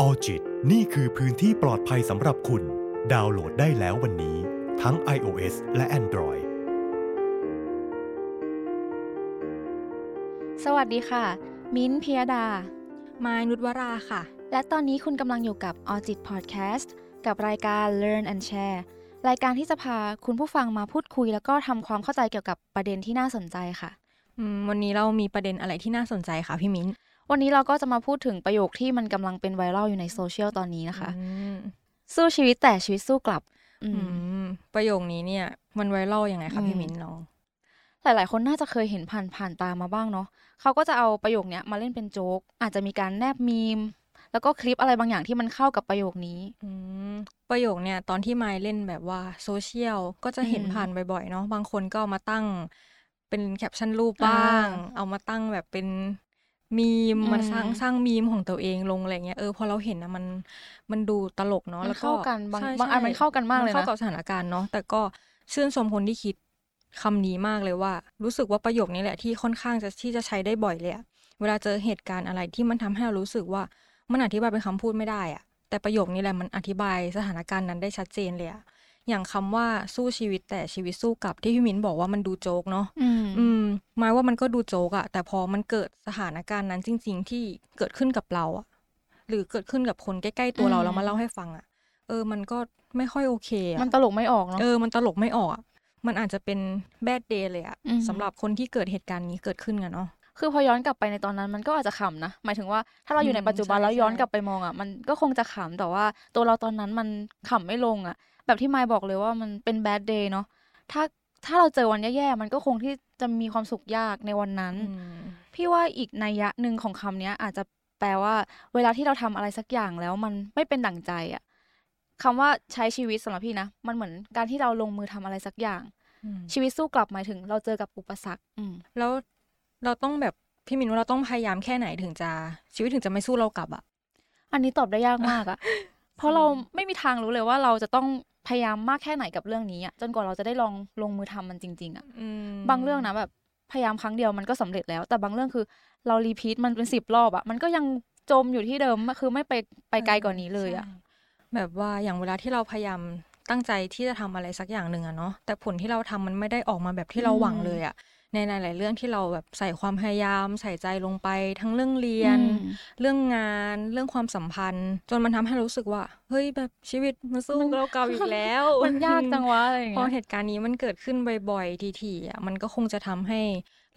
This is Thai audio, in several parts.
ออจิตนี่คือพื้นที่ปลอดภัยสำหรับคุณ ดาวน์โหลดได้แล้ววันนี้ ทั้ง iOS และ Android สวัสดีค่ะ มิ้นท์พิยดา มายนุชวราค่ะ และตอนนี้คุณกำลังอยู่กับ a u d i t Podcast กับรายการ Learn and Share รายการที่จะพาคุณผู้ฟังมาพูดคุย แล้วก็ทำความเข้าใจเกี่ยวกับประเด็นที่น่าสนใจค่ะ อืมวันนี้เรามีประเด็นอะไรที่น่าสนใจคะพี่มิ้น วันนี้เราก็จะมาพูดถึงประโยคที่มันกำลังเป็นไวรัลอยู่ในโซเชียลตอนนี้นะคะอืมสู้ชีวิตแต่ชีวิตสู้กลับอือืมมประโยคนี้เนี่ย มันไวรัลยังไงอืคะมพี่มิ้นลอง หลาย ๆ คนน่าจะเคยเห็นผ่านผ่านตามาบ้างเนาะเขาก็จะเอาประโยคเนี้ยมาเล่นเป็นโจ๊ก อาจจะมีการแนบมีม แล้วก็คลิปอะไรบางอย่างที่มันเข้ากับประโยคนี้อืมประโยคเนี่ย ตอนที่มายเล่นแบบว่าโซเชียลก็จะเห็นอืมผ่านบ่อย ๆ เนาะบางคนก็เอามาตั้งเป็นแคปชั่นรูปบ้างอ่าเอามาตั้งแบบเป็น มีมอืมมาสร้างสร้างมีมของตัวเองลงอะไรเงี้ยเออพอเราเห็นนะมันมันดูตลกเนาะมันแล้วก็เข้ากันบางใช่บางอันใช่มันเข้ากันมากเลยนะเข้ากับสถานการณ์เนาะแต่ก็ชื่นชมคนที่คิดคำนี้มากเลยว่า รู้สึกว่าประโยคนี้แหละที่ค่อนข้างจะที่จะใช้ได้บ่อยเลยอะเวลาเจอเหตุการณ์อะไรที่มันทำให้เรารู้สึกว่ามันอธิบายเป็นคำพูดไม่ได้อะแต่ประโยคนี้แหละมันอธิบายสถานการณ์นั้นได้ชัดเจนเลยอะ อย่างคำว่าสู้ชีวิตแต่ชีวิตสู้กลับที่พี่มิ้นบอกว่ามันดูโจ๊กเนาะอืมอืมหมายว่ามันก็ดูโจ๊กอะแต่พอมันเกิดสถานการณ์นั้นจริง ๆ ที่เกิดขึ้นกับเราอะหรือเกิดขึ้นกับคนใกล้ๆตัวเราอืมแล้วมาเล่าให้ฟังอะเออ มันก็ไม่ค่อยโอเคอะมันตลกไม่ออกเนาะเออมันตลกไม่ออกอะมันอาจจะเป็นแบดเดย์เลยอะอืมสำหรับคนที่เกิดเหตุการณ์นี้เกิดขึ้นกันเนาะ คือพอย้อนกลับไปในตอนนั้นมันก็อาจจะขำนะ หมายถึงว่าถ้าเราอยู่ในอืมปัจจุบันใช่แล้วย้อนใช่กลับไปมองอะ มันก็คงจะขำแต่ว่า ตัวเราตอนนั้นมันขำไม่ลงอะ แบบที่ไมค์บอกเลยว่ามันเป็นแบดเดย์เนาะถ้าถ้าเราเจอวันแย่ๆมันก็คงที่จะมีความสุขยากในวันนั้นอืมพี่ว่าอีกนัยยะหนึ่งของคำเนี้ยอาจจะแปลว่า เวลาที่เราทำอะไรสักอย่างแล้วมันไม่เป็นดั่งใจอะคำว่าใช้ชีวิตสำหรับพี่นะ มันเหมือนการที่เราลงมือทำอะไรสักอย่างอืมชีวิตสู้กลับหมายถึงเราเจอกับอุปสรรคอืมแล้ว เราต้องแบบพี่มินว่าเราต้องพยายามแค่ไหนถึงจะ ชีวิตถึงจะไม่สู้เรากลับอะอันนี้ตอบได้ยากมากอะเพราะเราไม่มีทางรู้เลยว่าเราจะต้องพยายามมากแค่ไหนกับเรื่องนี้อะจนกว่าเราจะได้ลองลงมือทำมันจริง ๆอะอืมบางเรื่องนะแบบพยายามครั้งเดียวมันก็สำเร็จแล้ว แต่บางเรื่องคือเรารีพีทมันเป็นสิบรอบอะมันก็ยังจมอยู่ที่เดิมคือไม่ไปไปไกลกว่านี้เลยอะใช่แบบว่าอย่างเวลาที่เราพยายามตั้งใจที่จะทำอะไรสักอย่างหนึ่งอะเนาะแต่ผลที่เราทำมันไม่ได้ออกมาแบบที่เราหวังเลยอะ ในหลายๆเรื่องที่เราแบบใส่ความพยายามใส่ใจลงไป ทั้งเรื่องเรียนอืมเรื่องงาน เรื่องความสัมพันธ์ จนมันทำให้รู้สึกว่า เฮ้ยแบบชีวิตมันสู้เราเก่าอีกแล้ว มันยากจังวะอะไรอย่างพอเงี้ยเหตุการณ์นี้มันเกิดขึ้นบ่อยๆทีๆอะมันก็คงจะทำให้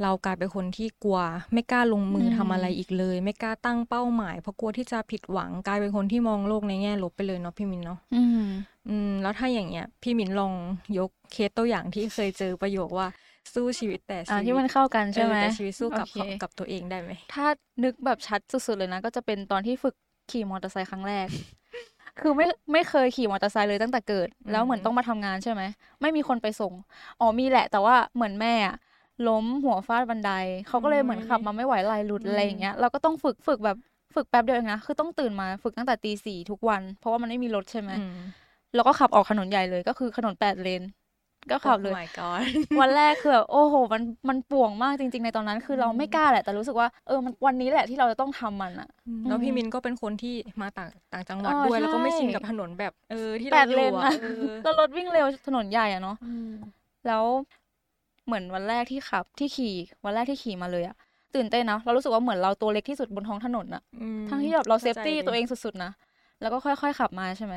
เรากลายเป็นคนที่กลัว ไม่กล้าลงมือทำอะไรอีกเลย ไม่กล้าตั้งเป้าหมาย เพราะกลัวที่จะผิดหวังกลายเป็นคนที่มองโลกในแง่ลบไปเลยเนาะพี่มินเนาะอืมอืมแล้วถ้าอย่างเงี้ย พี่มินลองยกเคสตัวอย่างที่เคยเจอประโยคว่า สู้ชีวิตแต่ชีอ่าวิตที่มันเข้ากันใช่ไหมเออแต่ชีวิตสู้กับโอเคกับตัวเองได้ไหมถ้านึกแบบชัดสุดๆเลยนะ ก็จะเป็นตอนที่ฝึกขี่มอเตอร์ไซค์ครั้งแรก คือไม่ไม่เคยขี่มอเตอร์ไซค์เลยตั้งแต่เกิด แล้วเหมือนต้องมาทำงานใช่ไหมไม่มีคนไปส่งอ๋อมีแหละ แต่ว่าเหมือนแม่อะล้มหัวฟาดบันไดเขาก็เลยเหมือนขับมาไม่ไหวไหลหลุดอะไรอย่างเงี้ยเราก็ต้องฝึกฝึกแบบฝึกแป๊บเดียวเองนะคือต้องตื่นมาฝึกตั้งแต่ตีสี่ทุกวัน เพราะว่ามันไม่มีรถใช่ไหมอืมแล้วก็ขับออกถนนใหญ่เลยก็คือถนนแปดเลน ก็ขับเลย Oh my god วันแรกคือแบบโอ้โห มันมันป่วงมากจริง ๆ ในตอนนั้น คือเราไม่กล้าแหละ แต่รู้สึกว่าเออมันวันนี้แหละที่เราจะต้องทำมันอะแล้วพี่อืมมินก็เป็นคนที่มาต่างต่างจังหวัดเออด้วยแล้วก็ไม่ใช่ชินกับถนนแบบเออที่แปเราดอเลยู่นอะอะเออแล้วรถวิ่งเร็วถนนใหญ่อะเนาะอืมแล้วเหมือนวันแรกที่ขับที่ขี่วันแรกที่ขี่มาเลยอะตื่นเต้นนะเรารู้สึกว่าเหมือนเราตัวเล็กที่สุดบนท้องถนนอะอืมทั้งที่แบบเราเซข้ฟใจตี้ลยตัวเองสุดๆนะแล้วก็ค่อย ๆ ขับมาใช่ไหม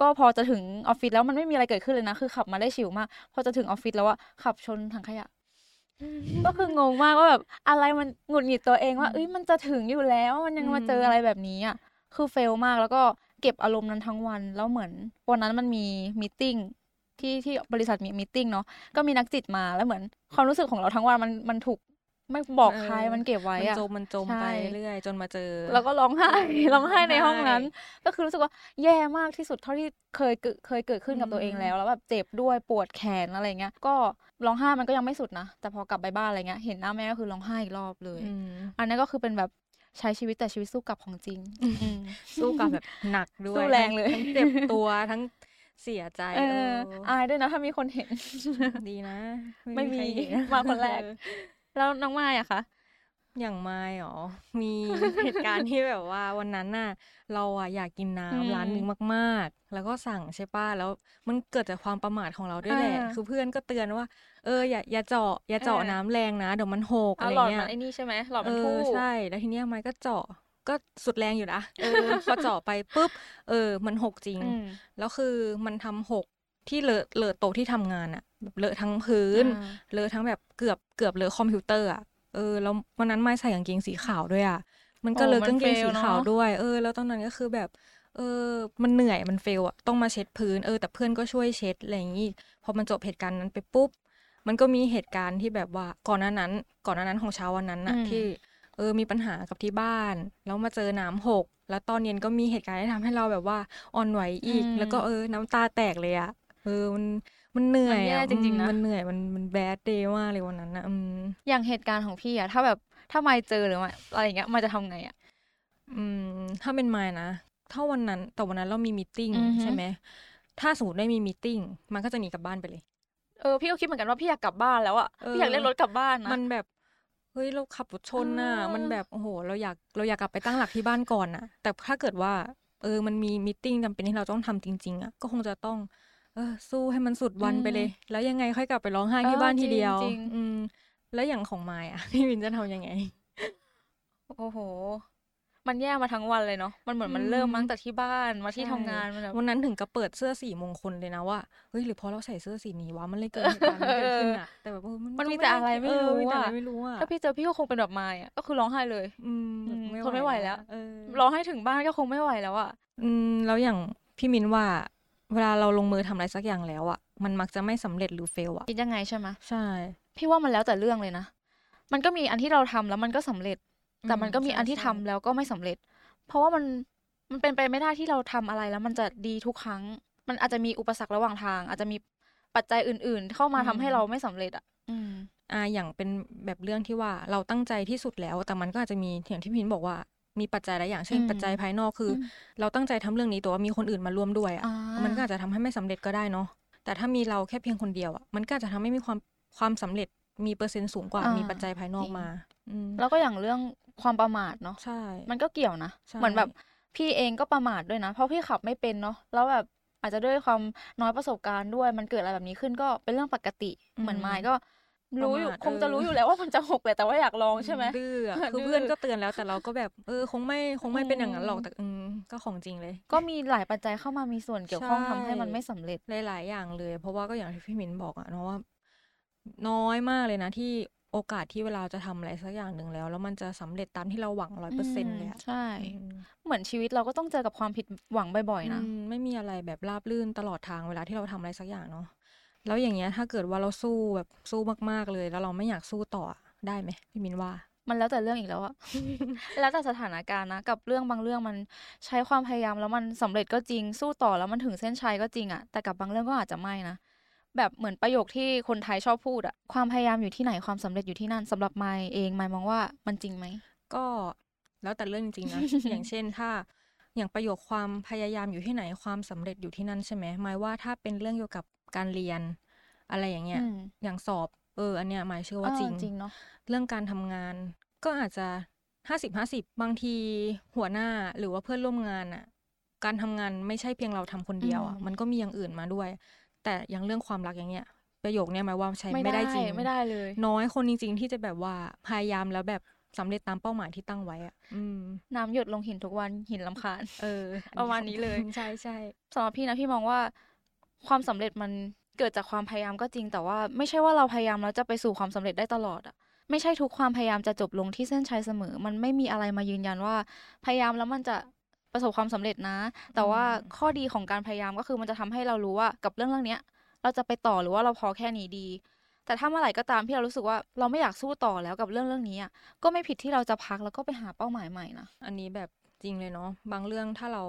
ก็พอจะถึงออฟฟิศแล้วมันไม่มีอะไรเกิดขึ้นเลยนะ คือขับมาได้ chill มาก พอจะถึงออฟฟิศแล้วอะขับชนถังขยะ ก็คืองงมากว่าแบบอะไรมันหงุดหงิดตัวเองว่าเอ้ยมันจะถึงอยู่แล้วมันยังมาเจออะไรแบบนี้อะคือ fail มากแล้วก็เก็บอารมณ์นั้นทั้งวัน แล้วเหมือนวันนั้นมันมี meeting ที่ที่บริษัทมี meeting เนาะก็มีนักจิตมาแล้วเหมือนความรู้สึกของเราทั้งวันมันมันถูก ไม่บอกเออใครมันเก็บไว้มันอะจมมันจมใช่ไปเรื่อยจนมาเจอ แล้วก็ร้องไห้ร้องไห้ในห้องนั้นร้องไห้ก็คือรู้สึกว่าแย่มากที่สุดเท่าที่เคยเกิดเคยเกิดขึ้นกับตัวเองอืมแล้วแล้วแบบเจ็บด้วยปวดแขนอะไรเงี้ยก็ร้องไห้มันก็ยังไม่สุดนะแต่พอกลับไปบ้านอะไรเงี้ยเห็นหน้าแม่ก็คือร้องไห้อีกรอบเลยอืมอันนั้นก็คือเป็นแบบใช้ชีวิตแต่ชีวิตสู้กลับของจริงอืมสู้กับแบบหนักด้วยสู้แรงเลยทั้งเจ็บตัวทั้งเสียใจเอเออออายด้วยนะถ้ามีคนเห็นดีนะ ไม่มีใครเห็นมาคนแรกเออ แล้วน้องไม้อะคะอย่างไม่หรอ มีเหตุการณ์ที่แบบว่าวันนั้นน่ะ เราอะอยากกินอืมน้ำร้านหนึ่งมาก ๆ แล้วก็สั่งใช่ป่ะ แล้วมันเกิดจากความประมาทของเราด้วยแหละอ่าคือเพื่อนก็เตือนว่า เอออย่าอย่าเจาะอย่าเจาะเออน้ำแรงนะเดี๋ยวมันหกอะอะไรหลอดเงี้มัยนไอ้นี่ใช่ไหมหลอดเอมันอทู่ใช่ แล้วทีเนี้ยไม้ก็เจาะก็สุดแรงอยู่นะ เออพอเจาะไปปุ๊บ เออ มันหกจริงอืมแล้วคือมันทำหก ที่เลอะเลอะโต๊ะที่ทำงานอะแบบเลอะทั้งพื้นอ่าเลอะทั้งแบบเกือบเกือบเลอะคอมพิวเตอร์อะเออแล้ววันนั้นไม่ใส่กางเกงสีขาวด้วยอะมันก็โอ้เลอะมันกางเกง fail สีขาวเนอะด้วย เออ แล้วตอนนั้นก็คือแบบ เออ มันเหนื่อยมันเฟลอะต้องมาเช็ดพื้นเออแต่เพื่อนก็ช่วยเช็ดอะไรอย่างงี้พอมันจบเหตุการณ์นั้นไปปุ๊บมันก็มีเหตุการณ์ที่แบบว่าก่อนหน้านั้น ก่อนหน้านั้นของเช้าวันนั้นน่ะอืมที่เออมีปัญหากับที่บ้าน แล้วมาเจอน้ำหก แล้วตอนเย็นก็มีเหตุการณ์ที่ทำให้เราแบบว่าอ่อนไหวอีก แล้วก็เออน้ำตาแตกเลยอะ เออมันมันเหนื่อยมันแย่อะจริงๆนะอืมมันเหนื่อยมันมัน bad day มากเลยวันนั้นนะอืมอย่างเหตุการณ์ของพี่อะถ้าแบบถ้าไม่เจอหรือไม่อะไรอย่างเงี้ยไม่จะทำไงอะอืม ถ้าเป็นมายนะถ้าวันนั้นแต่วันนั้นเรามี meeting อือฮึใช่ไหมถ้าสมมติไม่มี meeting มันก็จะหนีกลับบ้านไปเลยเออพี่ก็คิดเหมือนกันว่าพี่อยากกลับบ้านแล้วอะเออพี่อยากเล่นรถกลับบ้านนะมันแบบเฮ้ยเราขับรถชนน่ะเออมันแบบโอ้โห เราอยากเราอยากกลับไปตั้งหลักที่บ้านก่อนน่ะ แต่ถ้าเกิดว่า เออมันมีมีตติ้งจำเป็นที่เราต้องทำจริง ๆอะก็คงจะต้อง เออสู้ให้มันสุดวันไปเลย แล้วยังไงค่อยกลับไปร้องไห้ที่บ้านทีเดียวจริงๆอืมแล้วอย่างของมายอะพี่วินจะทำยังไง โอ้โห มันแย่มาทั้งวันเลยเนาะมันเหมือนมันอืมเริ่มมาตั้งแต่ที่บ้านมาที่ใช่ทำงานมันแบบวันนั้นถึงกับเปิดเสื้อสีมงคลเลยนะว่าเฮ้ยหรือเพราะเราใส่เสื้อสีนี้วะมันเลยเกิดเหตุการณ์นี้เกิดขึ้นอะแต่แบบเออมันก็มีแต่อะไรไม่เออรู้มีแต่อะไรอะไม่รู้อะถ้าพี่เจอพี่ก็คงเป็นแบบไม้อะก็คือร้องไห้เลย อืมอืมทนไม่ไหวแล้วเออร้องให้ถึงบ้านก็คงไม่ไหวแล้วอะอืมแล้วอย่างพี่มินว่า เวลาเราลงมือทำอะไรสักอย่างแล้วอะมันมักจะไม่สำเร็จหรือเฟลอะคิดยังไงใช่ไหมใช่ พี่ว่ามันแล้วแต่เรื่องเลยนะ มันก็มีอันที่เราทำแล้วมันก็สำเร็จ แต่มันก็มีใช่อันที่ทำใช่แล้วก็ไม่สำเร็จ เพราะว่ามันมันเป็นไปไม่ได้ที่เราทำอะไรแล้วมันจะดีทุกครั้ง มันอาจจะมีอุปสรรคระหว่างทาง อาจจะมีปัจจัยอื่น ๆ เข้ามาทำให้เราไม่สำเร็จอะ อืม อ่าอย่างเป็นแบบเรื่องที่ว่าเราตั้งใจที่สุดแล้ว แต่มันก็อาจจะมีอย่างที่พี่มินบอกว่า มีปัจจัยหลายอย่างเช่นอืมปัจจัยภายนอกคืออมเราตั้งใจทำเรื่องนี้แต่ว่ามีคนอื่นมาร่วมด้วยอะอ่ามันก็อาจจะทำให้ไม่สำเร็จก็ได้เนาะแต่ถ้ามีเราแค่เพียงคนเดียวอะมันก็อาจจะทำให้มีความความสำเร็จมีเปอร์เซ็นต์สูงกว่าอ่ามีมีปัจจัยภายนอกจริงมาอืมแล้วก็อย่างเรื่องความประมาทเนาะใช่ มันก็เกี่ยวนะใช่เหมือนแบบพี่เองก็ประมาทด้วยนะ เพราะพี่ขับไม่เป็นเนาะแล้วแบบอาจจะด้วยความน้อยประสบการณ์ด้วย มันเกิดอะไรแบบนี้ขึ้นก็เป็นเรื่องปกติเหมือนไม้ก็ รู้อยู่ประมาทคงจะรู้เอออยู่แล้วว่ามันจะหกแหละแต่ว่าอยากลองใช่ไหมดื้ออะดื้อคือเพื่อนก็เตือนแล้วแต่เราก็แบบเออคงไม่คงไม่เป็นอืมอย่างนั้นหรอกแต่อืมก็ของจริงเลย ก็มีหลายปัจจัยเข้ามามีส่วนเกี่ยวข้องใช่ทำให้มันไม่สำเร็จหลายๆอย่างเลย เพราะว่าก็อย่างที่พี่มิ้นบอกอะเนาะว่า น้อยมากเลยนะที่โอกาสที่เวลาจะทำอะไรสักอย่างหนึ่งแล้ว แล้วมันจะสำเร็จตามที่เราหวังร้อยเปอร์เซ็นต์เลยอะใช่อืมเหมือนชีวิตเราก็ต้องเจอกับความผิดหวังบ่อยๆนะอืมไม่มีอะไรแบบราบรื่นตลอดทางเวลาที่เราทำอะไรสักอย่างเนาะ แล้วอย่างเงี้ยถ้าเกิดว่าเราสู้แบบสู้มากๆเลย แล้วเราไม่อยากสู้ต่ออะได้ไหมพี่มินว่า มันแล้วแต่เรื่องอีกแล้วอะแล้วแต่สถานการณ์นะ กับเรื่องบางเรื่องมันใช้ความพยายามแล้วมันสำเร็จก็จริงสู้ต่อแล้วมันถึงเส้นชัยก็จริงอะแต่กับบางเรื่องก็อาจจะไม่นะแบบเหมือนประโยคที่คนไทยชอบพูดอะความพยายามอยู่ที่ไหนความสำเร็จอยู่ที่นั่นสำหรับไมค์เองไมค์มองว่ามันจริงไหมก็แล้วแต่เรื่องจริงๆนะอย่างเช่นถ้าอย่างประโยคความพยายามอยู่ที่ไหนความสำเร็จอยู่ที่นั่นใช่ไหมหมายว่าถ้าเป็นเรื่องเกี่ยวกับ การเรียน อะไรอย่างเงี้ยอืมอย่างสอบ เออ อันเนี้ยหมายเชื่อว่าเออจริงจริงเนาะเรื่องการทำงาน ก็อาจจะห้าสิบห้าสิบบางทีหัวหน้าหรือว่าเพื่อนร่วมงานอะการทำงานไม่ใช่เพียงเราทำคนเดียวอะมันก็มีอย่างอื่นมาด้วย แต่อย่างเรื่องความรักอย่างเงี้ยประโยคเนี้ยหมายว่าใช้ไม่ได้จริงไม่ได้เลย น้อยคนจริง ๆ ที่จะแบบว่าพยายามแล้วแบบสำเร็จตามเป้าหมายที่ตั้งไว้อะอืมน้ำหยดลงหินทุกวันหินลำคาญ เอออัประมาณนี้เลย ใช่ใช่สำหรับพี่นะพี่มองว่า ความสำเร็จมันเกิดจากความพยายามก็จริง แต่ว่าไม่ใช่ว่าเราพยายามแล้วจะไปสู่ความสำเร็จได้ตลอดอะไม่ใช่ทุกความพยายามจะจบลงที่เส้นชัยเสมอ มันไม่มีอะไรมายืนยันว่า พยายามแล้วมันจะประสบความสำเร็จนะ แต่ว่าข้อดีของการพยายามก็คือมันจะทำให้เรารู้ว่ากับเรื่องเรื่องเนี้ยเราจะไปต่อหรือว่าเราพอแค่นี้ดี แต่ถ้าเมื่อไหร่ก็ตามที่เรารู้สึกว่าเราไม่อยากสู้ต่อแล้วกับเรื่องเรื่องนี้อะก็ไม่ผิดที่เราจะพักแล้วก็ไปหาเป้าหมายใหม่นะอันนี้แบบจริงเลยเนาะบางเรื่องถ้าเรา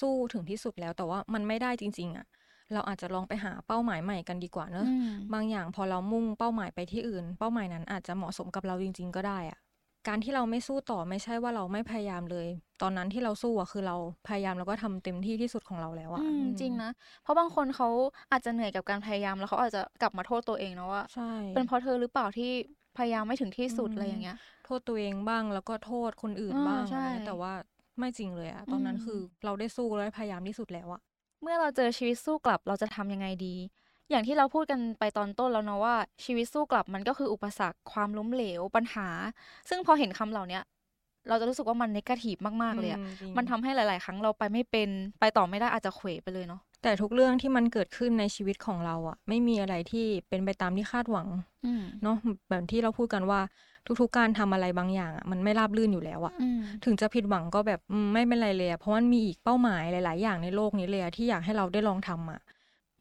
สู้ถึงที่สุดแล้วแต่ว่ามันไม่ได้จริง ๆอะ เราอาจจะลองไปหาเป้าหมายใหม่กันดีกว่าเนอะอืมบางอย่างพอเรามุ่งเป้าหมายไปที่อื่น เป้าหมายนั้นอาจจะเหมาะสมกับเราจริง ๆ ก็ได้อะการที่เราไม่สู้ต่อไม่ใช่ว่าเราไม่พยายามเลย ตอนนั้นที่เราสู้อะคือเราพยายามแล้วก็ทำเต็มที่ที่สุดของเราแล้วอะอืมอืมจริงนะ เพราะบางคนเขาอาจจะเหนื่อยกับการพยายามแล้วเขาอาจจะกลับมาโทษตัวเองนะว่าใช่เป็นเพราะเธอหรือเปล่าที่พยายามไม่ถึงที่สุดอืมอะไรอย่างเงี้ย โทษตัวเองบ้างแล้วก็โทษคนอื่นอ่าบ้างใช่อะไรเงี้ยแต่ว่าไม่จริงเลยอะตอนนั้นอืมคือเราได้สู้และพยายามที่สุดแล้วอะ เมื่อเราเจอชีวิตสู้กลับเราจะทำยังไงดี อย่างที่เราพูดกันไปตอนต้นแล้วเนาะว่าชีวิตสู้กลับมันก็คืออุปสรรคความล้มเหลวปัญหา ซึ่งพอเห็นคำเหล่าเนี้ยเราจะรู้สึกว่ามันนกาทีฟมากๆเลยอะอืจริงมันทำให้หลาย ๆ ครั้งเราไปไม่เป็น ไปต่อไม่ได้อาจจะเขวไปเลยเนาะ แต่ทุกเรื่องที่มันเกิดขึ้นในชีวิตของเราอะไม่มีอะไรที่เป็นไปตามที่คาดหวังอืมเนาะแบบที่เราพูดกันว่า ทุกๆการทำอะไรบางอย่างอะมันไม่ราบรื่นอยู่แล้วอะอืมถึงจะผิดหวังก็แบบอืมไม่เป็นไรเลยอะเพราะมันมีอีกเป้าหมายหลาย ๆ อย่างในโลกนี้เลยอะที่อยากให้เราได้ลองทำอะ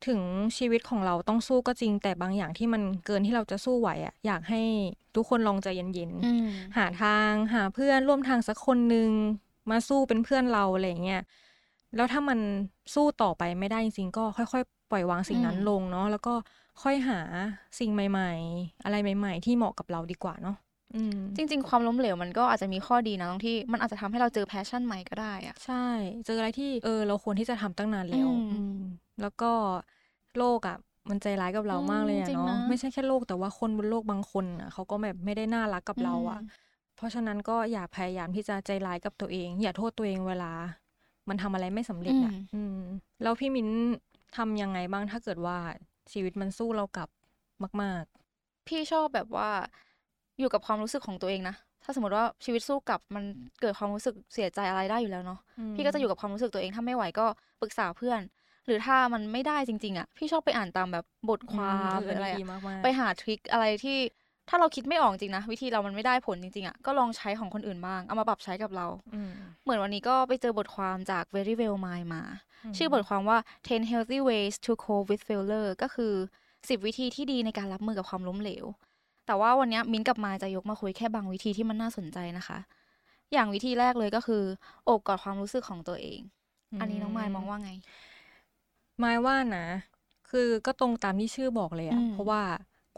ถึงชีวิตของเราต้องสู้ก็จริง แต่บางอย่างที่มันเกินที่เราจะสู้ไหวอะอยากให้ทุกคนลองใจเย็นอืมๆหาทางหาเพื่อนร่วมทางสักคนหนึ่งมาสู้เป็นเพื่อนเราอะไรอย่างเงี้ยแล้วถ้ามันสู้ต่อไปไม่ได้จริงๆก็ค่อยๆ ปล่อยวางสิ่งนั้นอืมลงเนาะแล้วก็ค่อยหาสิ่งใหม่ ๆ อะไรใหม่ ๆ ที่เหมาะกับเราดีกว่าเนาะอืม จริง ๆ ความล้มเหลวมันก็อาจจะมีข้อดีนะตรงที่มันอาจจะทำให้เราเจอ passion ใหม่ก็ได้อะใช่ เจออะไรที่เออเราควรที่จะทำตั้งนานแล้วอืมอืมแล้วก็โลกอะมันใจร้ายกับเราอืมมากเลยอะจริงเนาะนะไม่ใช่แค่โลกแต่ว่าคนบนโลกบางคนอะเขาก็แบบไม่ได้น่ารักกับเราอะอืมเพราะฉะนั้นก็อย่าพยายามที่จะใจร้ายกับตัวเอง อย่าโทษตัวเองเวลา มันทำอะไรไม่สำเร็จอะอืมแล้วพี่มิ้นทำยังไงบ้างถ้าเกิดว่าชีวิตมันสู้เรากลับมากพี่ชอบแบบว่า อยู่กับความรู้สึกของตัวเองนะถ้าสมมติว่าชีวิตสู้กลับมันเกิดความรู้สึกเสียใจอะไรได้อยู่แล้วเนาะๆอืมพี่ก็จะอยู่กับความรู้สึกตัวเองถ้าไม่ไหวก็ปรึกษาเพื่อน หรือถ้ามันไม่ได้จริง ๆอะพี่ชอบไปอ่านตามแบบบทความอืหรืออะไรนนี้อะดีมากๆไปหาทริคอะไรที่ถ้าเราคิดไม่ออกจริงนะวิธีเรามันไม่ได้ผลจริงๆอะก็ลองใช้ของคนอื่นบ้างเอามาปรับใช้กับเราอืมเหมือนวันนี้ก็ไปเจอบทความจาก Very Well Mind มามชื่อบทความว่า 10 healthy ways to cope with failure ก็คือ 10 วิธีที่ดีในการรับมือกับความล้มเหลว แต่ว่าวันนี้มิ้นท์กับมายจะยกมาคุยแค่บางวิธีที่มันน่าสนใจนะคะ อย่างวิธีแรกเลยก็คือโอบกอดความรู้สึกของตัวเอง อันนี้น้องมายมองว่าไงหมายว่านะ คือก็ตรงตามที่ชื่อบอกเลยอะอืมเพราะว่า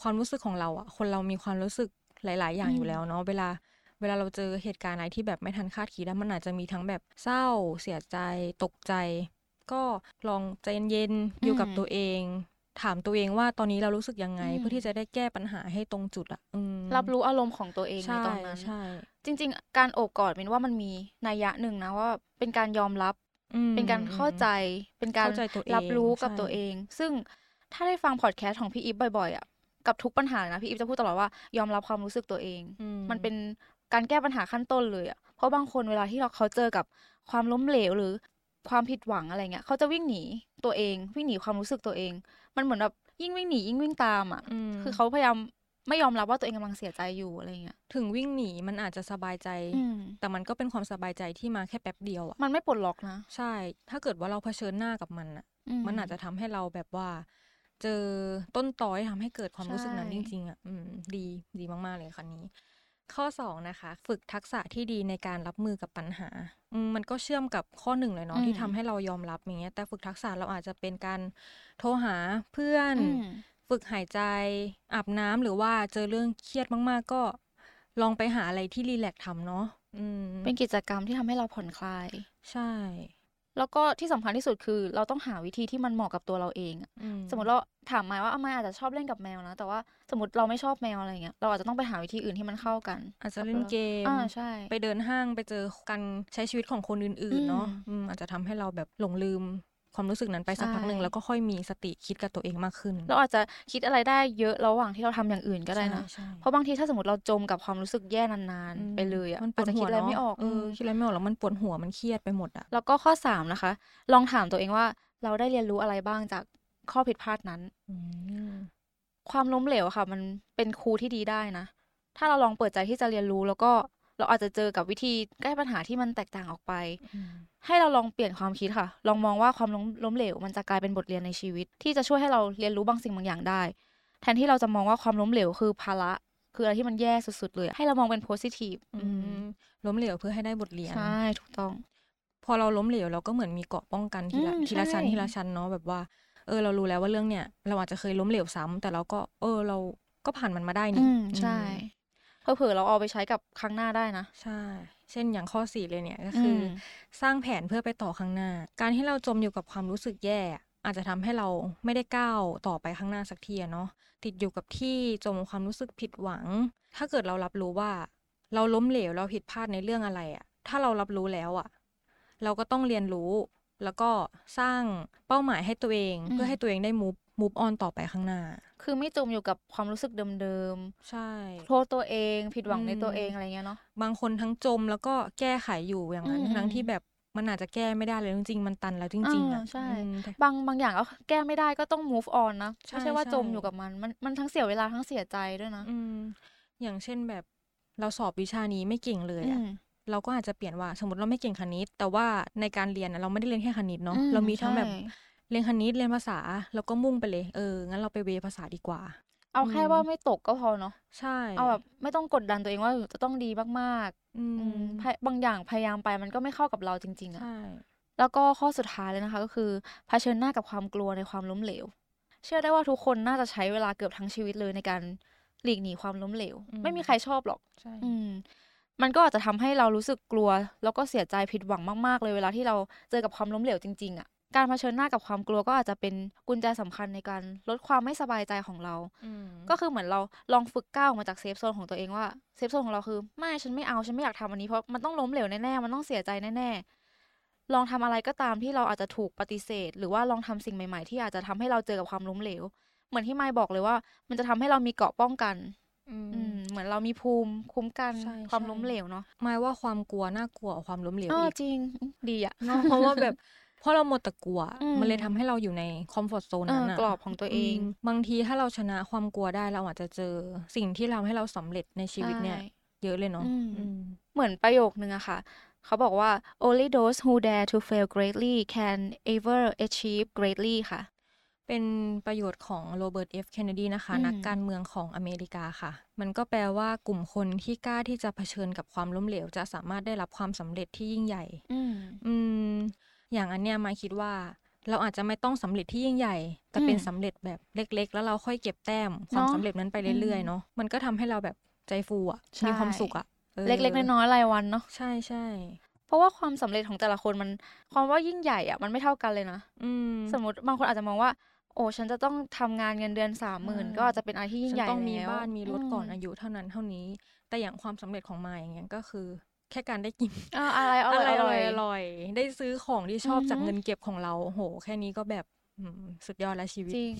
ความรู้สึกของเราอะคนเรามีความรู้สึกหลาย ๆ อย่างอืมอยู่แล้วเนาะเวลาเวลาเราเจอเหตุการณ์อะไรที่แบบไม่ทันคาดคิดอะมันอาจจะมีทั้งแบบเศร้า เสียใจ ตกใจ ก็ลองใจเย็นๆอยู่กับตัวเอง ถามตัวเองว่าตอนนี้เรารู้สึกยังไงอืมเพื่อที่จะได้แก้ปัญหาให้ตรงจุดอะอืมรับรู้อารมณ์ของตัวเองในใช่ตอนนั้นใช่จริง ๆ การโอบกอดมินว่ามันมีนัยยะหนึ่งนะว่าเป็นการยอมรับอืมเป็นการเข้าใจเป็นการเข้าใจตัวเองรับรู้กับใช่ตัวเอง ซึ่งถ้าได้ฟังพอดแคสต์ของพี่อีฟบ่อยๆอะกับทุกปัญหานะพี่อีฟจะพูดตลอดว่ายอมรับความรู้สึกตัวเองอืมันเป็นการแก้ปัญหาขั้นต้นเลยอะเพราะบางคนเวลาที่เราเขาเจอกับความล้มเหลวหรือ ความผิดหวังอะไรเงี้ยเขาจะวิ่งหนีตัวเอง วิ่งหนีความรู้สึกตัวเอง มันเหมือนแบบยิ่งวิ่งหนียิ่งวิ่งตามอะมคือเขาพยายามไม่ยอมรับว่าตัวเองกำลังเสียใจอยู่อะไรเงี้ย ถึงวิ่งหนีมันอาจจะสบายใจอืมแต่มันก็เป็นความสบายใจที่มาแค่แป๊บเดียวอะมันไม่ปลดล็อกนะ ใช่ ถ้าเกิดว่าเราเผชิญหน้ากับมันอะมันอาจจะทำให้เราแบบว่า เจอต้นตอที่ทำให้เกิดความรู้สึกนั้นใช่จริงๆอะอืมดี ดีมากๆเลยคันนี้ ข้อสองนะคะ ฝึกทักษะที่ดีในการรับมือกับปัญหาอืมมันก็เชื่อมกับข้อหนึ่งเลยเนาะอืมที่ทำให้เรายอมรับอย่างเงี้ยแต่ฝึกทักษะเราอาจจะเป็นการโทรหาเพื่อนอืมฝึกหายใจอาบน้ำหรือว่าเจอเรื่องเครียดมาก ๆ ก็ลองไปหาอะไรที่รีแลกซ์ทำเนาะอืมเป็นกิจกรรมที่ทำให้เราผ่อนคลาย ใช่ แล้วก็ที่สำคัญที่สุดคือ เราต้องหาวิธีที่มันเหมาะกับตัวเราเองอะอืสมมติเรา ถามมายว่าอะมายอาจจะชอบเล่นกับแมวนะ แต่ว่าสมมติเราไม่ชอบแมวอะไรเงี้ยเราอาจจะต้องไปหาวิธีอื่นที่มันเข้ากัน อาจจะเล่นเกมอ่าใช่ ไปเดินห้างไปเจอกันใช้ชีวิตของคนอื่นๆเนาะอืมอืมอาจจะทำให้เราแบบหลงลืมความรู้สึกนั้นไปสักใช่พักหนึ่งแล้วก็ค่อยมีสติคิดกับตัวเองมากขึ้น เราอาจจะคิดอะไรได้เยอะระหว่างที่เราทำอย่างอื่นก็ได้นะใช่เพราะบางทีถ้าสมมติเราจมกับความรู้สึกแย่นานอืมๆไปเลยอะมันปอาวจดจะหัคิวดอะไรเนาะไม่ออกเออคิดอะไรไม่ออกแล้วมันปวดหัวมันเครียดไปหมดอะแล้วก็ข้อสามนะคะ ลองถามตัวเองว่าเราได้เรียนรู้อะไรบ้างจาก ข้อผิดพลาดนั้นอืมความล้มเหลวอะค่ะ มันเป็นครูที่ดีได้นะ ถ้าเราลองเปิดใจที่จะเรียนรู้ แล้วก็เราอาจจะเจอกับวิธีแก้ปัญหาที่มันแตกต่างออกไปอืมให้เราลองเปลี่ยนความคิดค่ะ ลองมองว่าความล้มล้มเหลว มันจะกลายเป็นบทเรียนในชีวิต ที่จะช่วยให้เราเรียนรู้บางสิ่งบางอย่างได้ แทนที่เราจะมองว่าความล้มเหลวคือภาระคืออะไรที่มันแย่สุดๆเลยอะให้เรามองเป็นโพสิทีฟอืมล้มเหลวเพื่อให้ได้บทเรียนใช่ถูกต้อง พอเราล้มเหลวเราก็เหมือนมีเกราะป้องกันทีละอืมทีละชั้นใช่ทีละชั้นเนาะแบบว่า เออเรารู้แล้วว่าเรื่องเนี้ยเราอาจจะเคยล้มเหลวซ้ำแต่เราก็ เออเราก็ผ่านมันมาได้นี่อืมใช่อืมเผื่อๆเราเอาไปใช้กับครั้งหน้าได้นะใช่ เช่นอย่างข้อสี่เลยเนี่ยก็คืออมสร้างแผนเพื่อไปต่อข้างหน้า การที่เราจมอยู่กับความรู้สึกแย่ อาจจะทำให้เราไม่ได้ก้าวต่อไปข้างหน้าสักทีอะเนาะติดอยู่กับที่จมความรู้สึกผิดหวัง ถ้าเกิดเรารับรู้ว่า เราล้มเหลวเราผิดพลาดในเรื่องอะไรอะถ้าเรารับรู้แล้วอะเราก็ต้องเรียนรู้ แล้วก็สร้างเป้าหมายให้ตัวเองอืมเพื่อให้ตัวเองได้มูฟมูฟออนต่อไปข้างหน้า คือไม่จมอยู่กับความรู้สึกเดิมใช่ๆโทษตัวเอง ผิดหวังในอืมตัวเองอะไรเงี้ยเนาะ บางคนทั้งจมแล้วก็แก้ไขอยู่อย่างนั้นอืมทั้งที่แบบมันอาจจะแก้ไม่ได้เลยจริงๆ มันตันแล้วจริงๆอะอ่าใช่อืมแต่บางบางอย่างก็แก้ไม่ได้ก็ต้อง move on นะใช่ไม่ใช่ว่าใช่จมอยู่กับมัน มันมันทั้งเสียเวลาทั้งเสียใจด้วยนะ อืม อย่างเช่นแบบเราสอบวิชานี้ไม่เก่งเลยอือะม เราก็อาจจะเปลี่ยนว่าสมมติเราไม่เก่งคณิต แต่ว่าในการเรียนอะเราไม่ได้เรียนแค่คณิตเนาะอืมเรามีทั้งแบบใช่เรียนคณิตเรียนภาษา แล้วก็มุ่งไปเลยเอองั้นเราไปเวภาษาดีกว่า เอาแค่อืมว่าไม่ตกก็พอเนาะใช่ เอาแบบไม่ต้องกดดันตัวเองว่าจะต้องดีมากอืๆอืมมพยบางอย่างพยายามไปมันก็ไม่เข้ากับเราจริง ๆอะใช่แล้วก็ข้อสุดท้ายเลยนะคะก็คือเผชิญหน้ากับความกลัวในความล้มเหลว เชื่อได้ว่าทุกคนน่าจะใช้เวลาเกือบทั้งชีวิตเลยในการหลีกหนีความล้มเหลว ไม่มีใครชอบหรอกใช่อืม มันก็อาจจะทำให้เรารู้สึกกลัว แล้วก็เสียใจผิดหวังมากๆ เลยเวลาที่เราเจอกับความล้มเหลวจริงๆอะ่ะการเผชิญหน้ากับความกลัวก็อาจจะเป็นกุญแจสำคัญในการลดความไม่สบายใจของเราอืมก็คือเหมือนเราลองฝึกก้าวออกมาจากเซฟโซนของตัวเองว่าเซฟโซนของเราคือ ไม่ฉันไม่เอาฉันไม่อยากทำอันนี้เพราะมันต้องล้มเหลวแน่ๆมันต้องเสียใจแน่ๆลองทำอะไรก็ตามที่เราอาจจะถูกปฏิเสธ หรือว่าลองทำสิ่งใหม่ๆ ที่อาจจะทำให้เราเจอกับความล้มเหลว เหมือนที่ไมค์บอกเลยว่า มันจะทำให้เรามีเกราะป้องกันอืมอืม เหมือนเรามีภูมิคุ้มกันใช่ความใช่ล้มเหลวเนาะหมายว่าความกลัวน่ากลัวกว่าความล้มเหลวเอออีกจริงอืมดีอะเนาะเพราะว่าแบบเพราะเราหมดแต่กลัวอืมมันเลยทำให้เราอยู่ในคอมฟอร์ z โซนเอนั้อนอะกรอบของตัวเองมบางทีถ้าเราชนะความกลัวได้เราอาจจะเจอสิ่งที่ทำให้เราสำเร็จในชีวิตเนี่ยใช่เยอะเลยเนาะอืมอืมเหมือนประโยคนึงอะค่ะ เขาบอกว่า only those who dare to fail greatly can ever achieve greatly ค่ะ เป็นประโยชน์ของโรเบิร์ต F. เคนเนดีนะคะอืมนักการเมืองของอเมริกาค่ะ มันก็แปลว่ากลุ่มคนที่กล้าที่จะเผชิญกับความล้มเหลว จะสามารถได้รับความสำเร็จที่ยิ่งใหญ่อืมอืมอย่างอันเนี้ยมาคิดว่า เราอาจจะไม่ต้องสำเร็จที่ยิ่งใหญ่ แต่เป็นอืมสำเร็จแบบเล็ก ๆ แล้วเราค่อยเก็บแต้มความเนอะสำเร็จนั้นไปเรื่อยอืมๆเนาะมันก็ทำให้เราแบบใจฟูอะใช่มีความสุขอะออเล็กๆน้อยๆรายวันเนาะใช่ใช่เพราะว่าความสำเร็จของแต่ละคนมัน ความว่ายิ่งใหญ่อะมันไม่เท่ากันเลยนะ อืมสมมติบางคนอาจจะมองว่า โอ้ฉันจะต้องทำงานเงินเดือนสามหมื่นอ่าก็อาจจะเป็นอะไรที่ยิ่งฉันใหญ่ต้องมีแล้วบ้านมีรถก่อนมอายุเท่านั้นเท่านี้ แต่อย่างความสำเร็จของมายอย่างเงี้ยก็คือ แค่การได้กินอ่าอะไรอร่อยอร่อยอร่อย ได้ซื้อของที่ชอบอือฮึจากเงินเก็บของเราโห แค่นี้ก็แบบอืมสุดยอดแล้วชีวิตจริง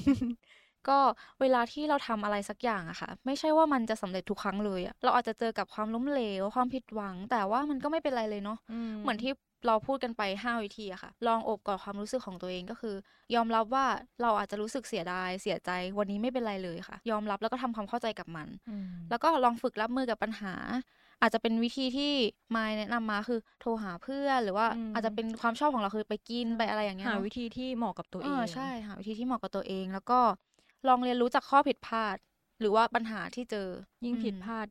ก็เวลาที่เราทำอะไรสักอย่างอะค่ะ ไม่ใช่ว่ามันจะสำเร็จทุกครั้งเลยอะเราอาจจะเจอกับความล้มเหลว ความผิดหวัง แต่ว่ามันก็ไม่เป็นไรเลยเนาะเหมือนที่เราพูดกันไป5วิธีอะค่ะ ลองโอบกอดความรู้สึกของตัวเองก็คือ ยอมรับว่าเราอาจจะรู้สึกเสียดาย เสียใจ วันนี้ไม่เป็นไรเลยค่ะ ยอมรับแล้วก็ทำความเข้าใจกับมันอืมแล้วก็ลองฝึกรับมือกับปัญหา อาจจะเป็นวิธีที่มายแนะนำมาคือโทรหาเพื่อนหรือว่าอืมอาจจะเป็นความชอบของเราคือไปกินไปอะไรอย่างเงี้ยหาเนอะวิธีที่เหมาะกับตัวเองใช่หาวิธีที่เหมาะกับตัวเองแล้วก็ ลองเรียนรู้จากข้อผิดพลาด หรือว่าปัญหาที่เจอยิ่งผิดอืมพลาด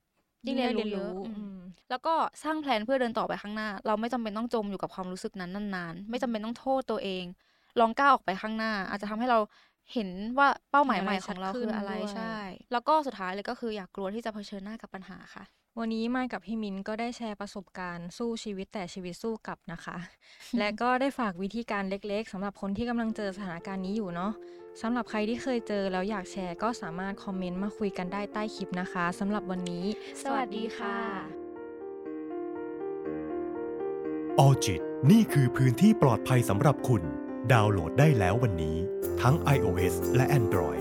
ยิ่งได้เรียนรู้เยอะอืมอืมแล้วก็สร้างแผนเพื่อเดินต่อไปข้างหน้า เราไม่จำเป็นต้องจมอยู่กับความรู้สึกนั้นนานๆ ไม่จำเป็นต้องโทษตัวเอง ลองก้าวออกไปข้างหน้า อาจจะทำให้เราเห็นว่าเป้าหมายใหม่ของเราคืออะไรเห็นอะไรชัดขึ้นด้วยใช่ แล้วก็สุดท้ายเลยก็คืออย่ากกลัวที่จะเผชิญหน้ากับปัญหาค่ะ วันนี้มายกับพี่มินก็ได้แชร์ประสบการณ์สู้ชีวิตแต่ชีวิตสู้กลับนะคะ และก็ได้ฝากวิธีการเล็กๆสำหรับคนที่กำลังเจอสถานการณ์นี้อยู่เนาะสำหรับใครที่เคยเจอแล้วอยากแชร์ก็สามารถคอมเมนต์มาคุยกันได้ใต้คลิปนะคะสำหรับวันนี้ สวัสดีค่ะออจิตนี่คือพื้นที่ปลอดภัยสำหรับคุณ ดาวน์โหลดได้แล้ววันนี้ ทั้ง iOS และ Android